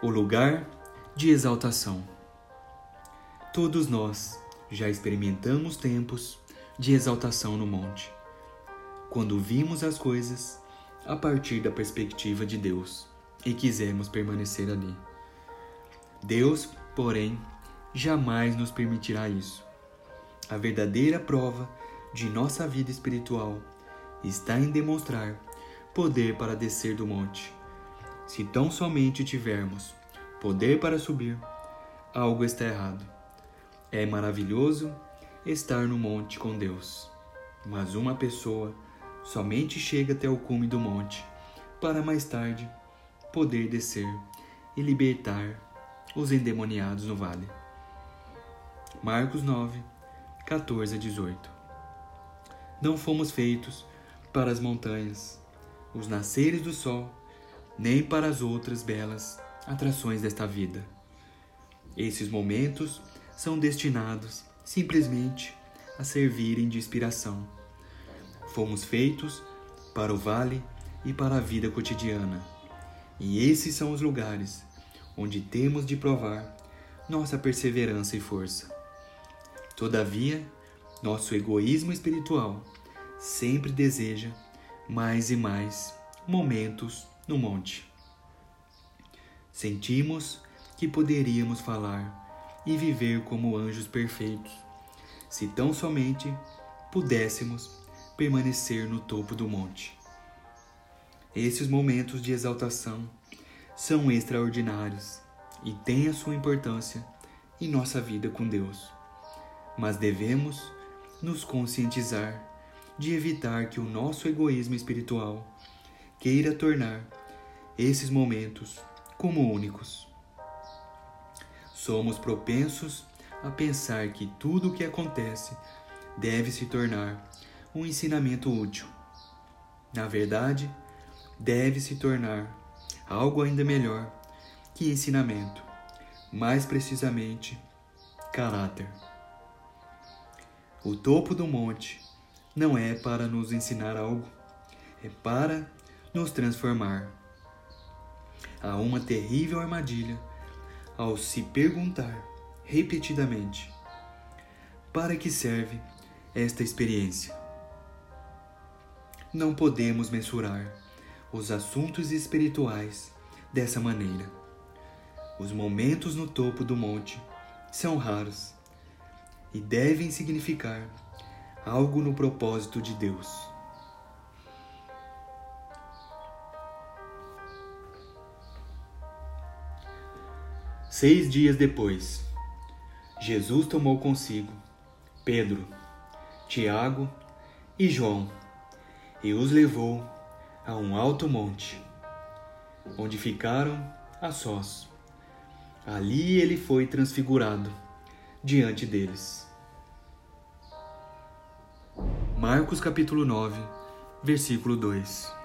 O lugar de exaltação. Todos nós já experimentamos tempos de exaltação no monte, quando vimos as coisas a partir da perspectiva de Deus e quisemos permanecer ali. Deus, porém, jamais nos permitirá isso. A verdadeira prova de nossa vida espiritual está em demonstrar poder para descer do monte se tão somente tivermos poder para subir, algo está errado. É maravilhoso estar no monte com Deus, mas uma pessoa somente chega até o cume do monte para mais tarde poder descer e libertar os endemoniados no vale. Marcos 9, 14 a 18 Não fomos feitos para as montanhas, os nasceres do sol nem para as outras belas atrações desta vida. Esses momentos são destinados simplesmente a servirem de inspiração. Fomos feitos para o vale e para a vida cotidiana, e esses são os lugares onde temos de provar nossa perseverança e força. Todavia, nosso egoísmo espiritual sempre deseja mais e mais momentos no monte. Sentimos que poderíamos falar e viver como anjos perfeitos, se tão somente pudéssemos permanecer no topo do monte. Esses momentos de exaltação são extraordinários e têm a sua importância em nossa vida com Deus. Mas devemos nos conscientizar de evitar que o nosso egoísmo espiritual queira tornar esses momentos como únicos. Somos propensos a pensar que tudo o que acontece deve se tornar um ensinamento útil. Na verdade, deve se tornar algo ainda melhor que ensinamento, mais precisamente, caráter. O topo do monte não é para nos ensinar algo, é para nos transformar a uma terrível armadilha ao se perguntar repetidamente: para que serve esta experiência? Não podemos mensurar os assuntos espirituais dessa maneira. Os momentos no topo do monte são raros e devem significar algo no propósito de Deus. Seis dias depois, Jesus tomou consigo Pedro, Tiago e João e os levou a um alto monte, onde ficaram a sós. Ali ele foi transfigurado diante deles. Marcos capítulo 9, versículo 2